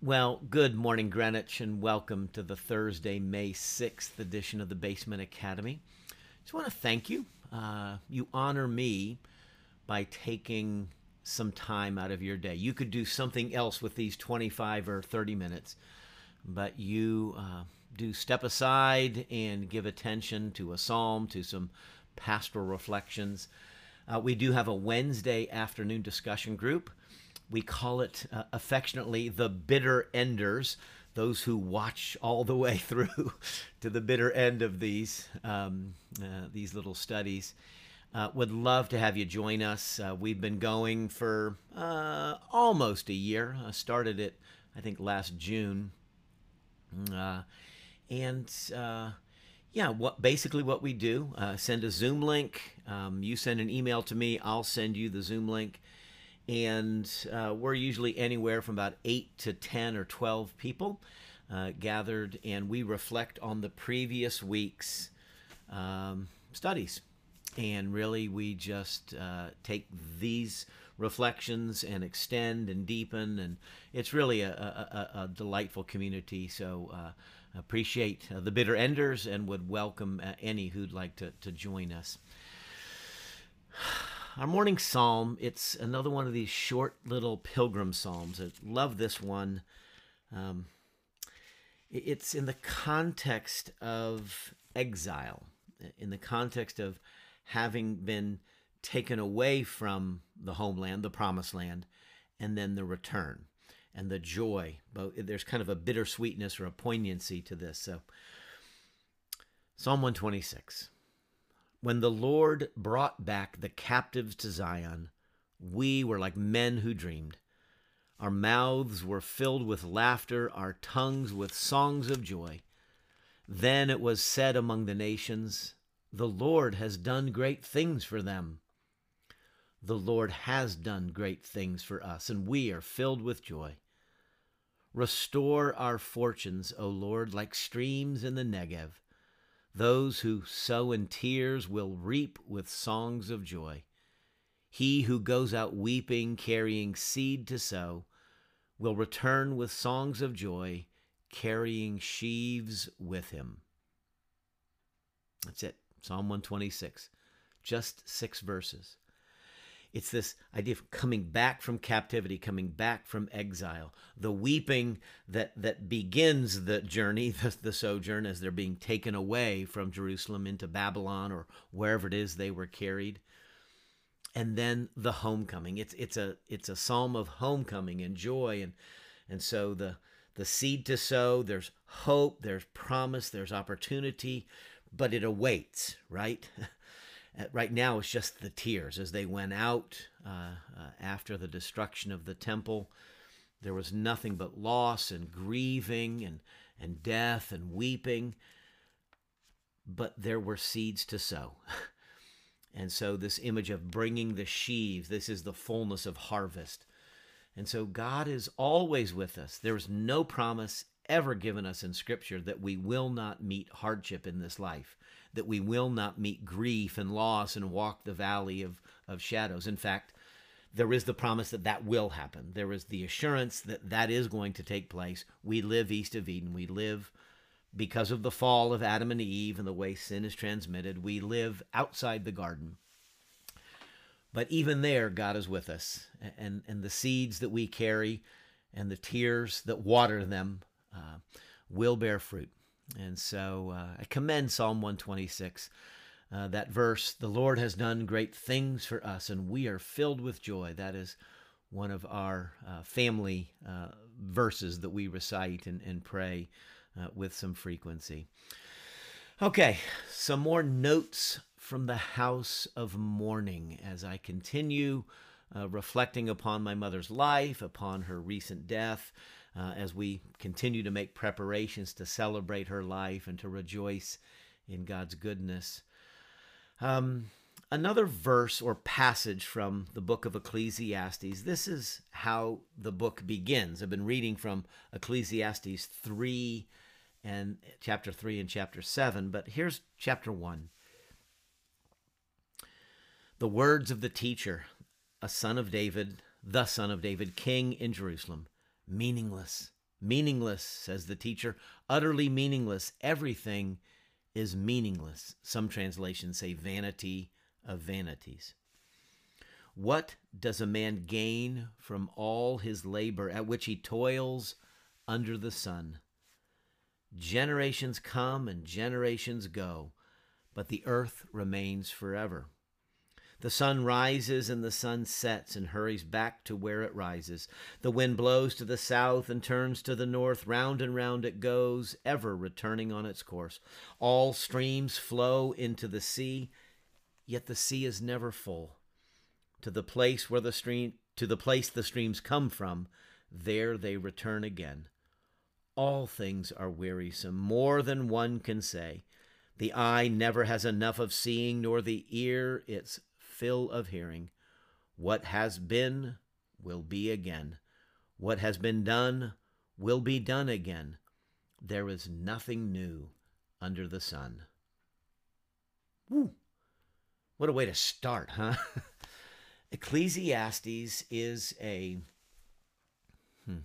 Well, good morning, Greenwich, and welcome to the Thursday, May 6th edition of the Basement Academy. Just want to thank you. Uh, you honor me by taking some time out of your day. You could do something else with these 25 or 30 minutes, but you uh, do step aside and give attention to a psalm, to some pastoral reflections. Uh, we do have a Wednesday afternoon discussion group we call it uh, affectionately the bitter enders, those who watch all the way through to the bitter end of these um, uh, these little studies. Uh, would love to have you join us. Uh, we've been going for uh, almost a year. I started it, I think, last June, uh, and yeah, what basically what we do: send a Zoom link. Um, you send an email to me. I'll send you the Zoom link and uh, we're usually anywhere from about 8 to 10 or 12 people uh, gathered, and we reflect on the previous week's um, studies. And really, we just uh, take these reflections and extend and deepen, and it's really a, a, a delightful community. So, uh, appreciate uh, the bitter enders and would welcome uh, any who'd like to, to join us. Our morning psalm, it's another one of these short little pilgrim psalms. I love this one. Um, it's in the context of exile, in the context of having been taken away from the homeland, the promised land, and then the return and the joy. But there's kind of a bittersweetness or a poignancy to this. So, Psalm 126. When the Lord brought back the captives to Zion, we were like men who dreamed. Our mouths were filled with laughter, our tongues with songs of joy. Then it was said among the nations, The Lord has done great things for them. The Lord has done great things for us, and we are filled with joy. Restore our fortunes, O Lord, like streams in the Negev. Those who sow in tears will reap with songs of joy. He who goes out weeping, carrying seed to sow, will return with songs of joy, carrying sheaves with him. That's it. Psalm 126. Just six verses. It's this idea of coming back from captivity, coming back from exile, the weeping that, that begins the journey, the, the sojourn, as they're being taken away from Jerusalem into Babylon or wherever it is they were carried. And then the homecoming. It's it's a it's a psalm of homecoming and joy and and so the the seed to sow, there's hope, there's promise, there's opportunity, but it awaits, right? Uh, right now it's just the tears as they went out uh, uh, after the destruction of the temple. There was nothing but loss and grieving and, and death and weeping, but there were seeds to sow. and so, this image of bringing the sheaves, this is the fullness of harvest. And so, God is always with us. There is no promise ever given us in Scripture that we will not meet hardship in this life, that we will not meet grief and loss and walk the valley of, of shadows. In fact, there is the promise that that will happen. There is the assurance that that is going to take place. We live east of Eden. We live because of the fall of Adam and Eve and the way sin is transmitted. We live outside the garden. But even there, God is with us. And, and the seeds that we carry and the tears that water them uh, will bear fruit. And so uh, I commend Psalm 126. Uh, that verse, the Lord has done great things for us, and we are filled with joy. That is one of our uh, family uh, verses that we recite and, and pray uh, with some frequency. Okay, some more notes from the house of mourning as I continue uh, reflecting upon my mother's life, upon her recent death, uh, as we continue to make preparations to celebrate her life and to rejoice in God's goodness. Um, another verse or passage from the book of Ecclesiastes. This is how the book begins. I've been reading from Ecclesiastes 3 and chapter 3 and chapter 7, but here's chapter 1. The words of the teacher, a son of David, the son of David, king in Jerusalem, meaningless, Meaningless, says the teacher, utterly meaningless. Everything is meaningless. Some translations say vanity of vanities. What does a man gain from all his labor at which he toils under the sun? Generations come and generations go, but the earth remains forever. The sun rises and the sun sets and hurries back to where it rises. The wind blows to the south and turns to the north. Round and round it goes, ever returning on its course. All streams flow into the sea, yet the sea is never full. To the place where the stream to the place the streams come from, there they return again. All things are wearisome, more than one can say. The eye never has enough of seeing, nor the ear its fill of hearing. What has been will be again. What has been done will be done again. There is nothing new under the sun. Woo! What a way to start, huh? Ecclesiastes is a hmm,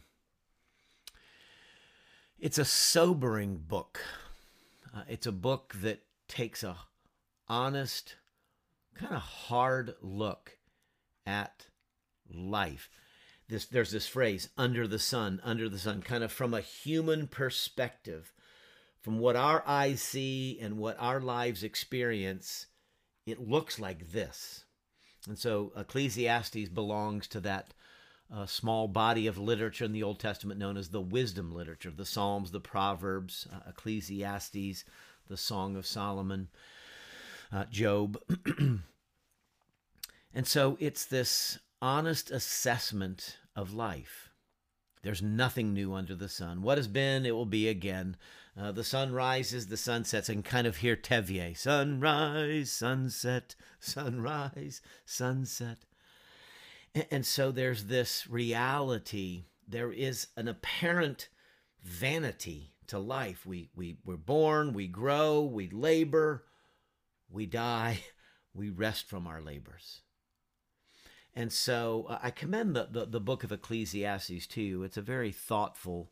it's a sobering book. Uh, it's a book that takes a honest kind of hard look at life. This, there's this phrase, under the sun, under the sun, kind of from a human perspective, from what our eyes see and what our lives experience, it looks like this. And so Ecclesiastes belongs to that uh, small body of literature in the Old Testament known as the wisdom literature the Psalms, the Proverbs, uh, Ecclesiastes, the Song of Solomon uh, Job. and so it's this honest assessment of life. There's nothing new under the sun. What has been, it will be again. Uh, the sun rises, the sun sets, and kind of hear Tevye sunrise, sunset, sunrise, sunset. And, and so there's this reality. There is an apparent vanity to life. We, we, we're born, we grow, we labor, we die, we rest from our labors. And so uh, I commend the, the, the, book of Ecclesiastes to you. It's a very thoughtful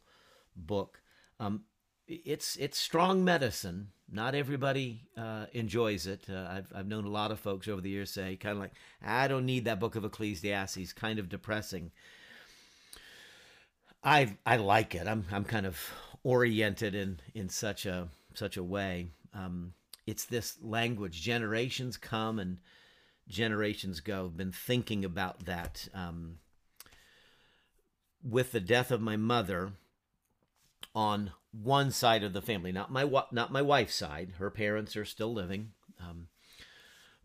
book. Um, it's, it's strong medicine. Not everybody uh, enjoys it. Uh, I've, I've known a lot of folks over the years say, kind of like, I don't need that book of Ecclesiastes, kind of depressing. I, I like it. I'm, I'm kind of oriented in, in such a, such a way. Um, it's this language. Generations come and generations go. I've been thinking about that. Um, with the death of my mother on one side of the family, not my not my wife's side. Her parents are still living. Um,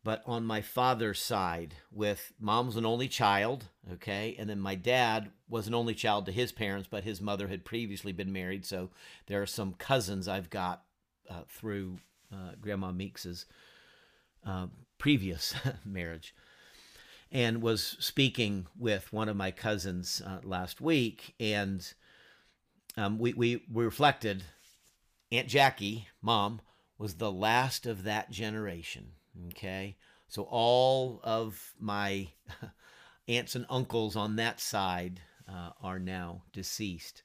but on my father's side, with mom's an only child, okay, and then my dad was an only child to his parents, but his mother had previously been married, so there are some cousins I've got uh, through uh, Grandma Meeks's uh, previous marriage, and was speaking with one of my cousins uh, last week, and um, we, we we reflected. Aunt Jackie, mom, was the last of that generation. Okay, so all of my aunts and uncles on that side uh, are now deceased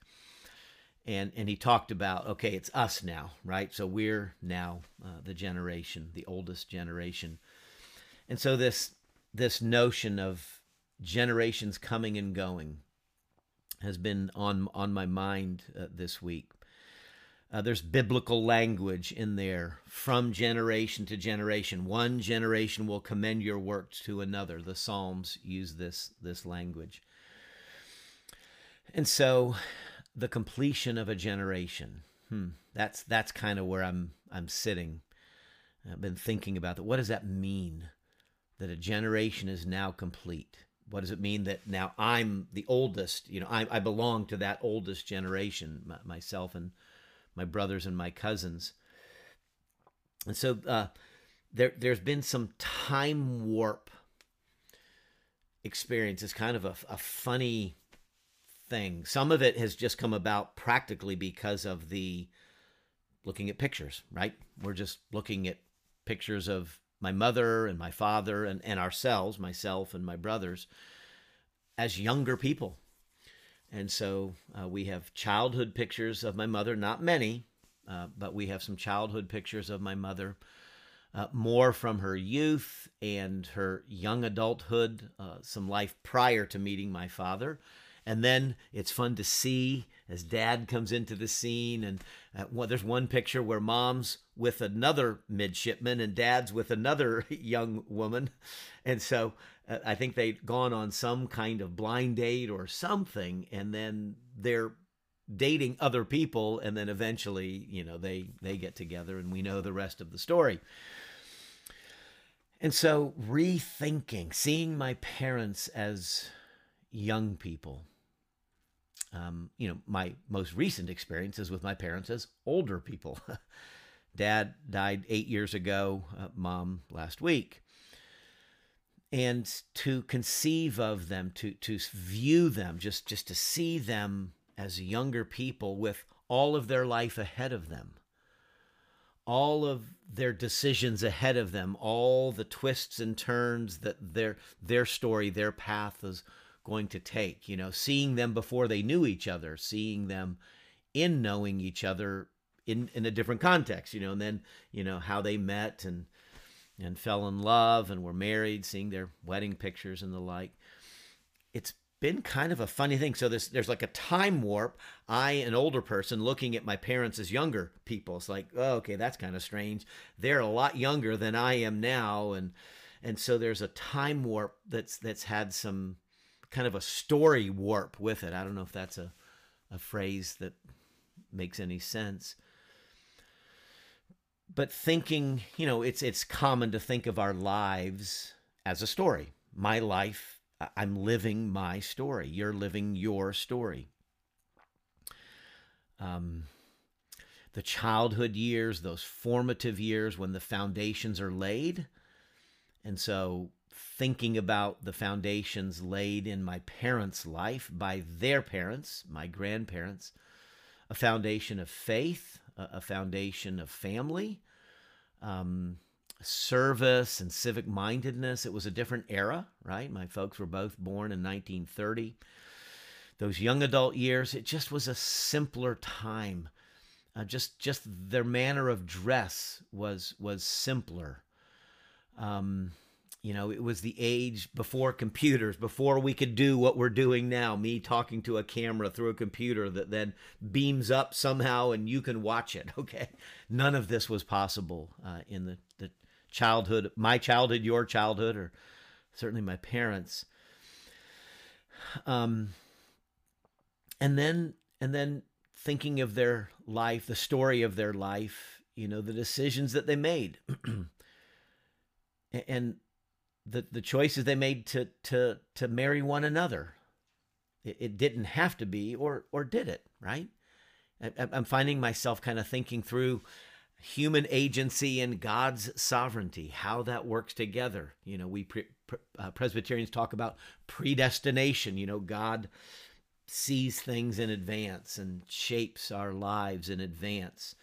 and and he talked about okay it's us now right? So we're now uh, the generation the oldest generation. And so this this notion of generations coming and going has been on on my mind uh, this week. Uh, there's biblical language in there. From generation to generation one generation will commend your works to another. The psalms use this this language. And so the completion of a generation. Hmm. That's that's kind of where I'm I'm sitting. I've been thinking about that. What does that mean? That a generation is now complete. What does it mean that now I'm the oldest? You know, I, I belong to that oldest generation, myself and my brothers and my cousins. And so uh, there, there's been some time warp experience. It's kind of a, a funny thing. Some of it has just come about practically because of the looking at pictures, right? We're just looking at pictures of my mother and my father and, and ourselves, myself and my brothers, as younger people. And so uh, we have childhood pictures of my mother, not many, uh, but we have some childhood pictures of my mother, uh, more from her youth and her young adulthood, uh, some life prior to meeting my father. And then it's fun to see as dad comes into the scene. And uh, well, there's one picture where mom's with another midshipman and dad's with another young woman. And so uh, I think they'd gone on some kind of blind date or something. And then they're dating other people. And then eventually, you know, they, they get together and we know the rest of the story. And so rethinking, seeing my parents as young people um, you know, my most recent experiences with my parents as older people. Dad died eight years ago, uh, mom last week. And to conceive of them, to, to view them, just, just to see them as younger people with all of their life ahead of them, all of their decisions ahead of them, all the twists and turns that their, their story, their path is going to take. You know, seeing them before they knew each other, seeing them in knowing each other in in a different context. You know, and then you know how they met and and fell in love and were married, seeing their wedding pictures and the like. It's been kind of a funny thing. So there's there's like a time warp. I, an older person, looking at my parents as younger people. It's like, oh, okay, that's kind of strange. They're a lot younger than I am now, and and so there's a time warp that's that's had some kind of a story warp with it. I don't know if that's a, a phrase that makes any sense. But thinking, you know, it's it's common to think of our lives as a story. My life, I'm living my story. You're living your story. Um, the childhood years, those formative years when the foundations are laid. And so thinking about the foundations laid in my parents' life by their parents, my grandparents, a foundation of faith, a foundation of family, um, service, and civic mindedness. It was a different era, right? My folks were both born in 1930. Those young adult years, it just was a simpler time. Uh, just just their manner of dress was was simpler. Um, you know, it was the age before computers, before we could do what we're doing now, me talking to a camera through a computer that then beams up somehow and you can watch it. Okay. None of this was possible uh, in the, the childhood, my childhood, your childhood, or certainly my parents. Um, and then, and then thinking of their life, the story of their life, you know, the decisions that they made. and the the choices they made to to to marry one another. It, it didn't have to be, or or did it? Right? I, I'm finding myself kind of thinking through human agency and God's sovereignty, how that works together. You know, we pre, pre, uh, Presbyterians talk about predestination. You know, God sees things in advance and shapes our lives in advance.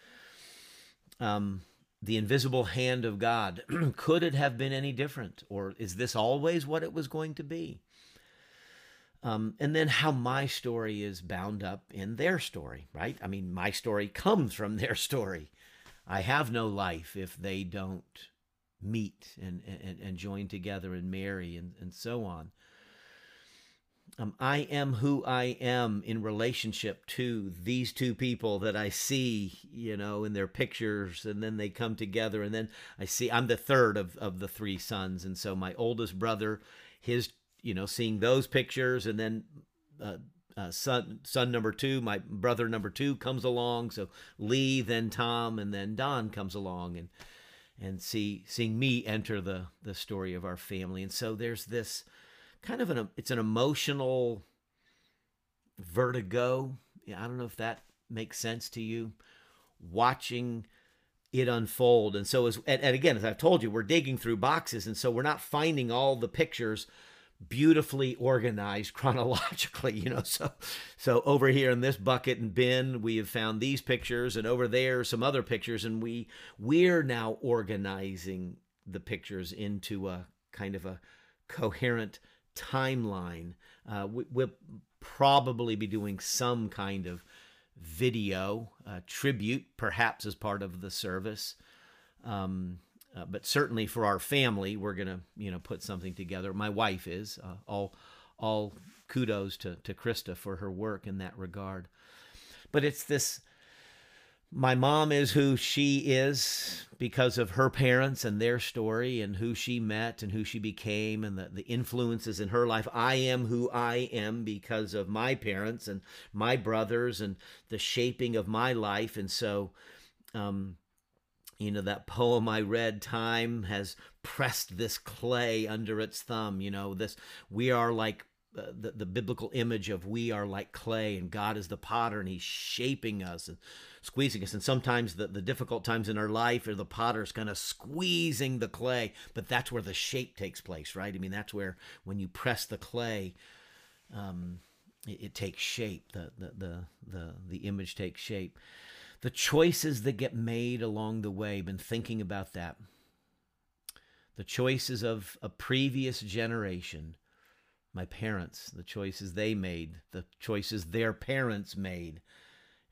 Um, the invisible hand of God. Could it have been any different? Or is this always what it was going to be? Um, and then how my story is bound up in their story, right? I mean, my story comes from their story. I have no life if they don't meet and, and, and join together and marry and, and so on. Um, I am who I am in relationship to these two people that I see, you know, in their pictures, and then they come together, and then I see I'm the third of of the three sons, and so my oldest brother, his, you know, seeing those pictures, and then. Uh, uh, son son number two, my brother number two comes along. So Lee, then Tom, and then Don comes along, and and see seeing me enter the the story of our family. And so there's this kind of an it's an emotional vertigo. I don't know if that makes sense to you. Watching it unfold, and so as and, and again, as I've told you, we're digging through boxes, and so we're not finding all the pictures beautifully organized chronologically you know so so over here in this bucket and bin we have found these pictures and over there some other pictures and we we're now organizing the pictures into a kind of a coherent timeline. Uh, we, we, probably be doing some kind of video uh, tribute, perhaps as part of the service. Um, uh, but certainly for our family, we're gonna you know put something together. My wife is uh, all all kudos to to Krista for her work in that regard. But it's this my mom is who she is because of her parents and their story and who she met and who she became and the, the influences in her life. I am who I am because of my parents and my brothers and the shaping of my life. And so, um, you know, that poem I read, Time has pressed this clay under its thumb. You know, this, we are like uh, the, the biblical image of we are like clay and God is the potter and he's shaping us and squeezing us. And sometimes the, the difficult times in our life are the potter's kind of squeezing the clay, but that's where the shape takes place, right? I mean, that's where when you press the clay, um, it, it takes shape. The, the, the, the, the image takes shape. The choices that get made along the way, been thinking about that. The choices of a previous generation, my parents, the choices they made, the choices their parents made,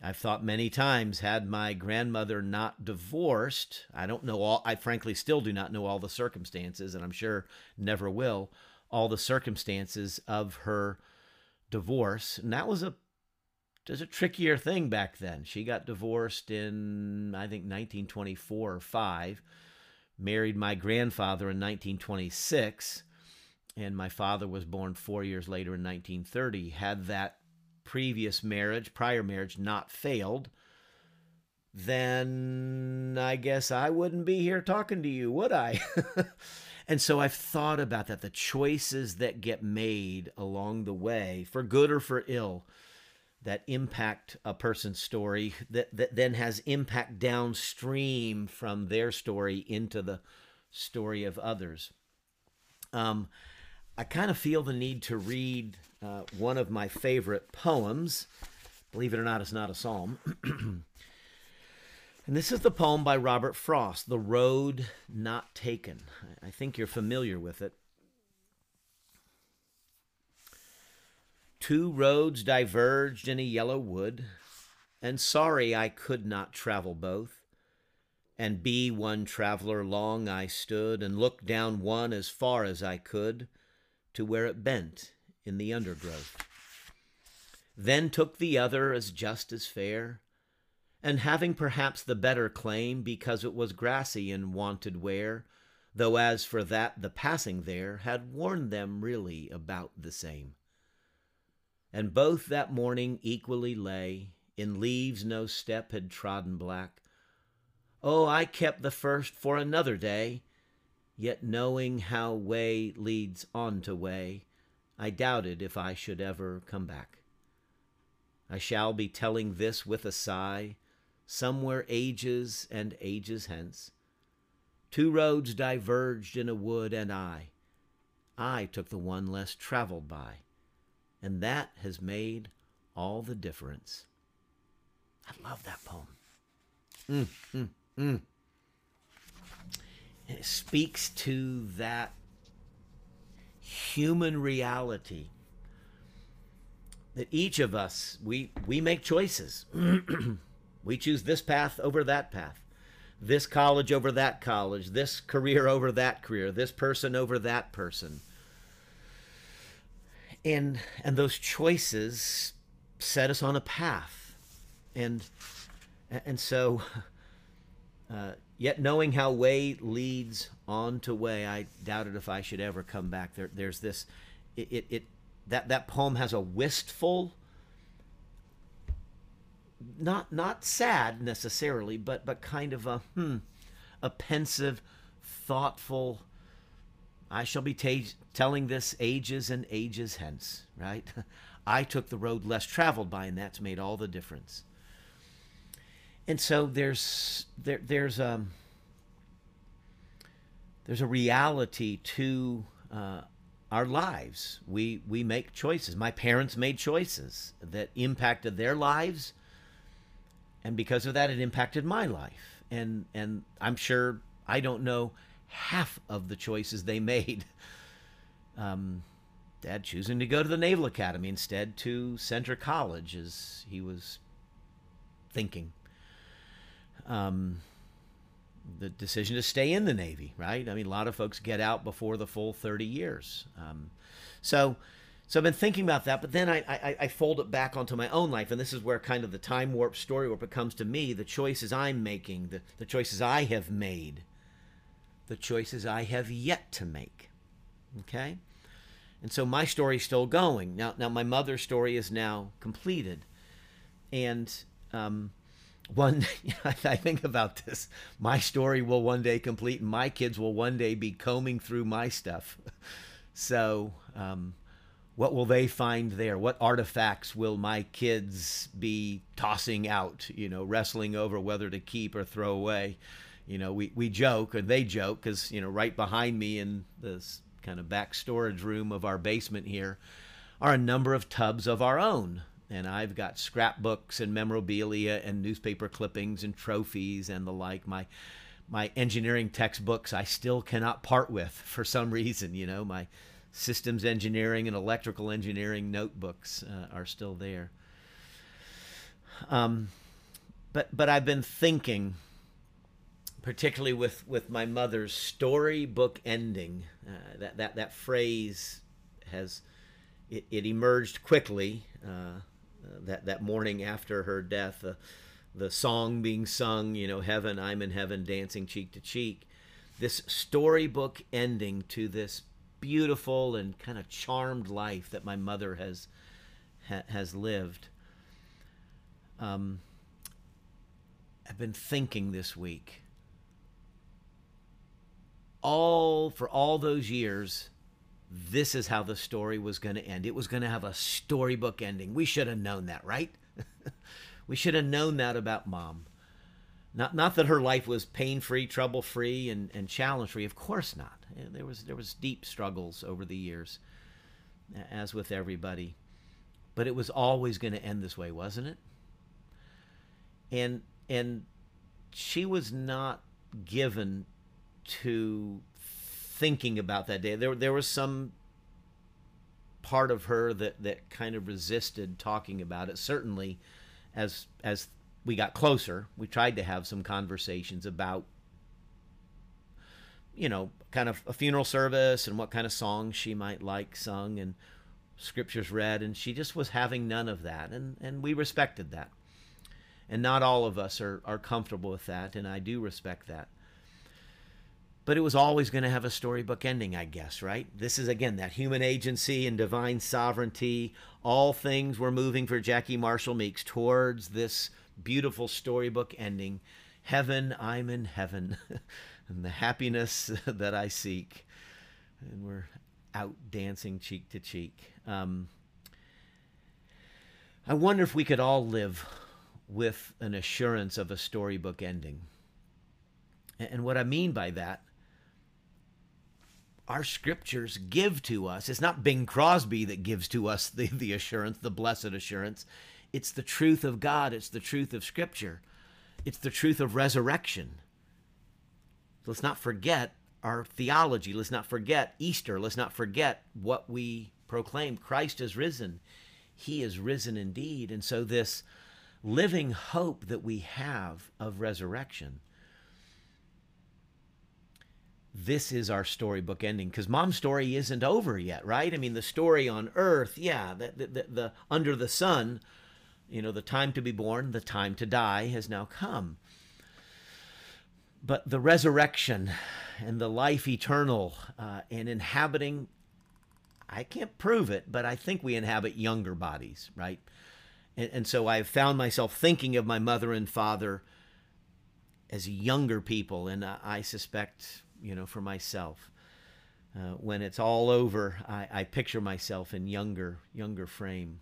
I've thought many times, had my grandmother not divorced, I don't know all, I frankly still do not know all the circumstances, and I'm sure never will, all the circumstances of her divorce. And that was a was a trickier thing back then. She got divorced in, I think, 1924 or 5, married my grandfather in 1926, and my father was born four years later in 1930. Had that previous marriage, prior marriage, not failed, then I guess I wouldn't be here talking to you, would I? and so I've thought about that the choices that get made along the way, for good or for ill, that impact a person's story, that, that then has impact downstream from their story into the story of others. Um, I kind of feel the need to read uh, one of my favorite poems. Believe it or not, it's not a psalm. and this is the poem by Robert Frost, The Road Not Taken. I think you're familiar with it. Two roads diverged in a yellow wood, and sorry I could not travel both. And be one traveler long I stood, and looked down one as far as I could to where it bent in the undergrowth. Then took the other as just as fair, and having perhaps the better claim because it was grassy and wanted wear, though as for that the passing there had warned them really about the same. And both that morning equally lay, in leaves no step had trodden black. Oh, I kept the first for another day, Yet knowing how way leads on to way, I doubted if I should ever come back. I shall be telling this with a sigh, somewhere ages and ages hence. Two roads diverged in a wood, and I, I took the one less traveled by, and that has made all the difference. I love that poem. Mm, mm, mm it speaks to that human reality that each of us we we make choices. We choose this path over that path this college over that college this career over that career this person over that person. And and those choices set us on a path. And and so uh, Yet knowing how way leads on to way, I doubted if I should ever come back. There, there's this, it, it, it, that that poem has a wistful, not not sad necessarily, but but kind of a hmm, a pensive, thoughtful. I shall be t- telling this ages and ages hence, right? I took the road less traveled by, and that's made all the difference and so there's there there's um there's a reality to uh, our lives. We we make choices. My parents made choices that impacted their lives, and because of that, it impacted my life. And and I'm sure I don't know half of the choices they made. Um, Dad choosing to go to the Naval Academy instead to Centre College, as he was thinking. Um, the decision to stay in the Navy, right? I mean, a lot of folks get out before the full 30 years. Um, so, so I've been thinking about that, but then I, I, I fold it back onto my own life, and this is where kind of the time warp story warp comes to me, the choices I'm making, the, the choices I have made, the choices I have yet to make. Okay? And so my story's still going. Now, now my mother's story is now completed. And um, one, I think about this. My story will one day complete, and my kids will one day be combing through my stuff. So, um, what will they find there? What artifacts will my kids be tossing out, you know, wrestling over whether to keep or throw away? You know, we, we joke, and they joke, because, you know, right behind me in this kind of back storage room of our basement here are a number of tubs of our own. And I've got scrapbooks and memorabilia and newspaper clippings and trophies and the like. My my engineering textbooks I still cannot part with for some reason. You know, my systems engineering and electrical engineering notebooks uh, are still there. Um, but but I've been thinking particularly with, with my mother's storybook ending. Uh, that, that, that phrase has, it, it emerged quickly uh, that, that morning after her death. Uh, the song being sung, you know, Heaven, I'm in Heaven, dancing cheek to cheek. This storybook ending to this beautiful and kind of charmed life that my mother has ha, has lived. Um, I've been thinking this week all for all those years this is how the story was going to end. It was going to have a storybook ending. We should have known that right? We should have known that about mom. Not not that her life was pain free trouble free and, and challenge free of course not. Eh, there was there was deep struggles over the years as with everybody. But it was always going to end this way wasn't it? And and she was not given to thinking about that day. There, there was some part of her that, that kind of resisted talking about it. Certainly, as as we got closer, we tried to have some conversations about, you know, kind of a funeral service and what kind of songs she might like sung and scriptures read, and she just was having none of that, and and we respected that. And not all of us are, are comfortable with that, and I do respect that but it was always going to have a storybook ending, I guess, right? This is, again, that human agency and divine sovereignty. All things were moving for Jackie Marshall Meeks towards this beautiful storybook ending. Heaven, I'm in heaven, and the happiness that I seek. And we're out dancing cheek to cheek. Um, I wonder if we could all live with an assurance of a storybook ending. And what I mean by that our scriptures give to us. It's not Bing Crosby that gives to us the, the assurance, the blessed assurance. It's the truth of God, it's the truth of scripture, it's the truth of resurrection. Let's not forget our theology. Let's not forget Easter. Let's not forget what we proclaim. Christ is risen. He is risen indeed. And so, this living hope that we have of resurrection this is our storybook ending because mom's story isn't over yet right? I mean the story on earth yeah the, the, the, the, under the sun you know the time to be born the time to die has now come. But the resurrection and the life eternal uh, and inhabiting i can't prove it but i think we inhabit younger bodies right? And, and so i've found myself thinking of my mother and father as younger people and i suspect you know, for myself. Uh, when it's all over, I, I picture myself in younger, younger frame.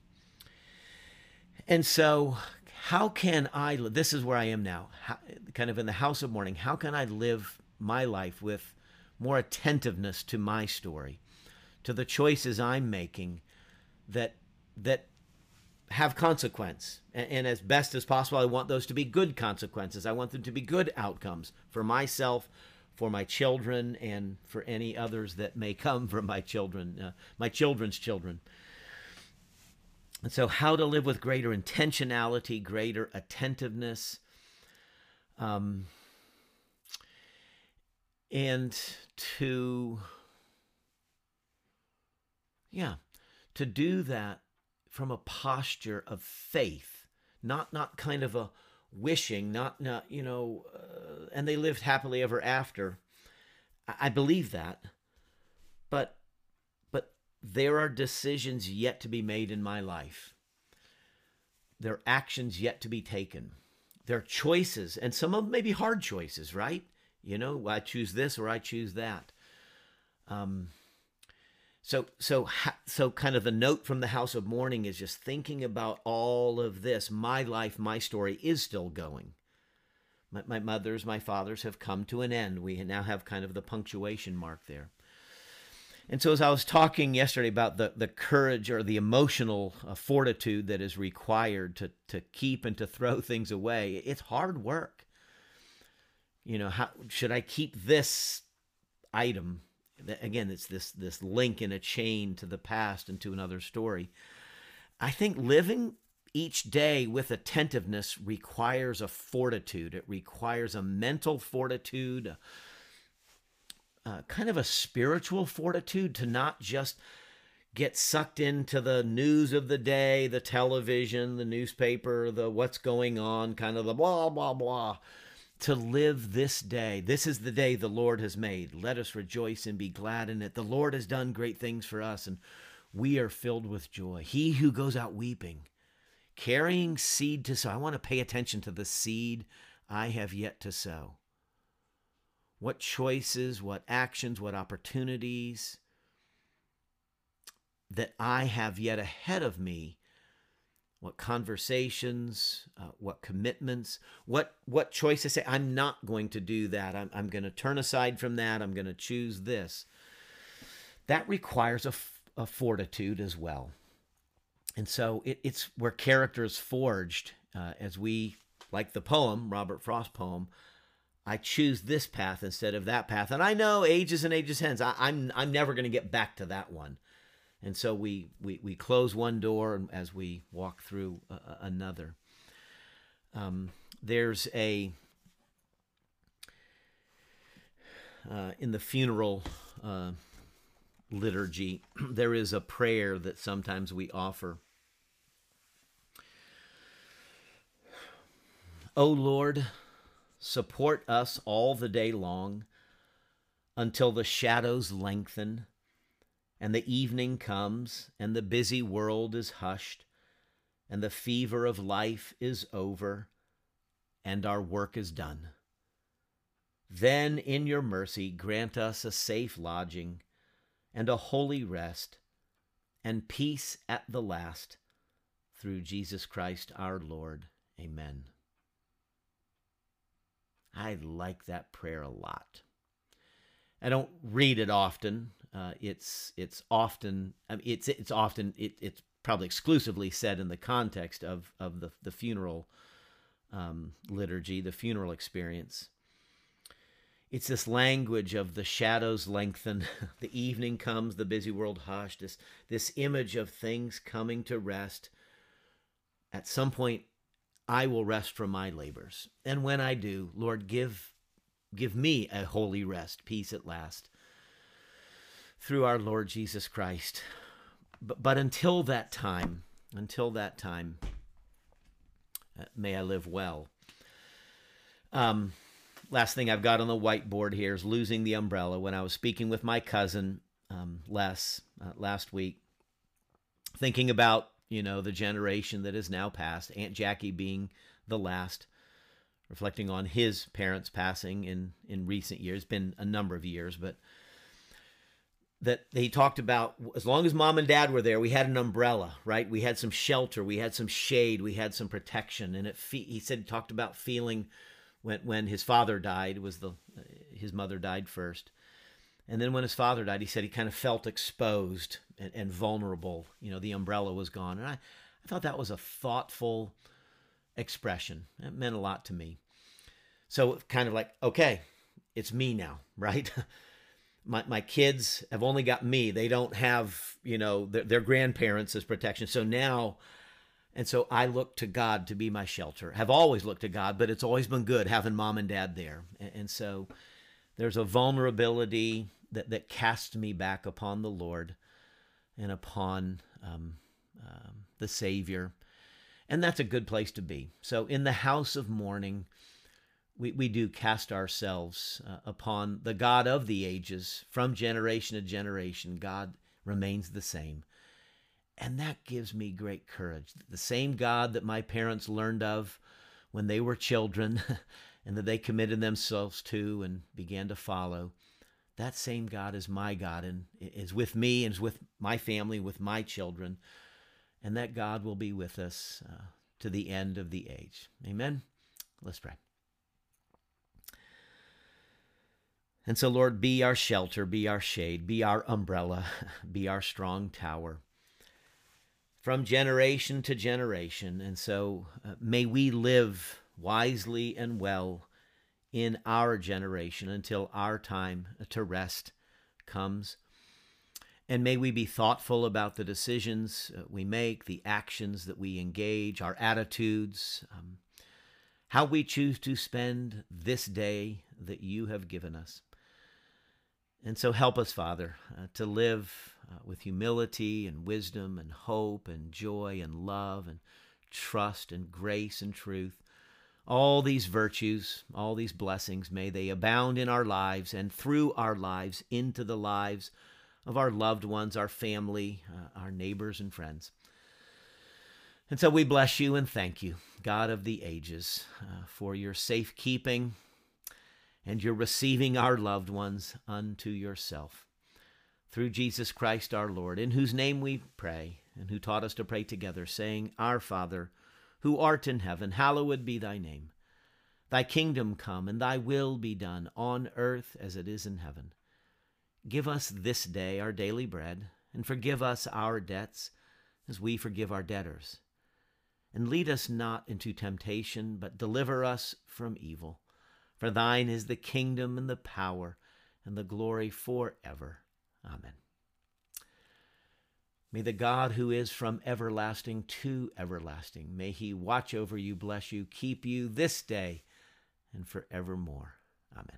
And so, how can I? This is where I am now, how, kind of in the house of mourning. How can I live my life with more attentiveness to my story, to the choices I'm making, that that have consequence, and, and as best as possible, I want those to be good consequences. I want them to be good outcomes for myself, for my children and for any others that may come from my children, uh, my children's children. And so, how to live with greater intentionality, greater attentiveness, um, and to, yeah, to do that from a posture of faith, not not kind of a wishing, not not you know, uh, and they lived happily ever after. I, I believe that, but but there are decisions yet to be made in my life. There are actions yet to be taken. There are choices, and some of them may be hard choices, right? You know, I choose this or I choose that. Um, so, so, so, kind of the note from the House of Mourning is just thinking about all of this. My life, my story is still going. My, my mother's, my father's have come to an end. We now have kind of the punctuation mark there. And so, as I was talking yesterday about the, the courage or the emotional uh, fortitude that is required to, to keep and to throw things away, it's hard work. You know, how should I keep this item again it's this this link in a chain to the past and to another story. I think living each day with attentiveness requires a fortitude. It requires a mental fortitude uh, kind of a spiritual fortitude to not just get sucked into the news of the day the television the newspaper the what's going on kind of the blah blah blah to live this day. This is the day the Lord has made. Let us rejoice and be glad in it. The Lord has done great things for us, and we are filled with joy. He who goes out weeping, carrying seed to sow. I want to pay attention to the seed I have yet to sow. What choices, what actions, what opportunities that I have yet ahead of me what conversations, uh, what commitments, what what choices say I'm not going to do that. I'm I'm going to turn aside from that. I'm going to choose this. That requires a, a fortitude as well. And so it, it's where character is forged uh, as we, like the poem, Robert Frost poem, I choose this path instead of that path. And I know ages and ages hence, I, I'm, I'm never going to get back to that one. And so we, we, we close one door as we walk through uh, another. Um, there's a, uh, in the funeral uh, liturgy, there is a prayer that sometimes we offer. O Lord, support us all the day long until the shadows lengthen and the evening comes, and the busy world is hushed, and the fever of life is over, and our work is done. Then, in your mercy, grant us a safe lodging, and a holy rest, and peace at the last, through Jesus Christ our Lord. Amen. I like that prayer a lot. I don't read it often. Uh, it's it's often I mean, it's it's often it, it's probably exclusively said in the context of of the the funeral um, liturgy, the funeral experience. It's this language of the shadows lengthen, the evening comes, the busy world hushed. This this image of things coming to rest. At some point, I will rest from my labors, and when I do, Lord, give give me a holy rest, peace at last through our Lord Jesus Christ. But, but until that time, until that time, uh, may I live well. Um, last thing I've got on the whiteboard here is losing the umbrella. When I was speaking with my cousin um, Les uh, last week, thinking about you know the generation that is now past, Aunt Jackie being the last, reflecting on his parents passing in in recent years, been a number of years, but that he talked about as long as mom and dad were there we had an umbrella right? We had some shelter we had some shade we had some protection. And it fe- he said he talked about feeling when when his father died was the his mother died first. And then when his father died he said he kind of felt exposed and, and vulnerable. You know the umbrella was gone. And I, I thought that was a thoughtful expression. It meant a lot to me. So kind of like okay it's me now, right? My, my kids have only got me. They don't have, you know, their, their grandparents as protection. So now, and so I look to God to be my shelter. Have always looked to God, but it's always been good having mom and dad there. And, and so there's a vulnerability that, that casts me back upon the Lord and upon um, um, the Savior. And that's a good place to be. So in the house of mourning, we, we do cast ourselves uh, upon the God of the ages from generation to generation. God remains the same. And that gives me great courage. The same God that my parents learned of when they were children and that they committed themselves to and began to follow, that same God is my God and is with me and is with my family, with my children. And that God will be with us uh, to the end of the age. Amen. Let's pray. And so, Lord, be our shelter, be our shade, be our umbrella, be our strong tower from generation to generation. And so, uh, may we live wisely and well in our generation until our time to rest comes. And may we be thoughtful about the decisions we make, the actions that we engage, our attitudes, um, how we choose to spend this day that you have given us. And so help us, Father, uh, to live uh, with humility and wisdom and hope and joy and love and trust and grace and truth. All these virtues, all these blessings, may they abound in our lives and through our lives into the lives of our loved ones, our family, uh, our neighbors, and friends. And so we bless you and thank you, God of the ages, uh, for your safekeeping and you're receiving our loved ones unto yourself. Through Jesus Christ our Lord, in whose name we pray, and who taught us to pray together, saying, Our Father, who art in heaven, hallowed be thy name. Thy kingdom come, and thy will be done, on earth as it is in heaven. Give us this day our daily bread, and forgive us our debts, as we forgive our debtors. And lead us not into temptation, but deliver us from evil. For thine is the kingdom and the power and the glory forever. Amen. May the God who is from everlasting to everlasting, may he watch over you, bless you, keep you this day and forevermore. Amen.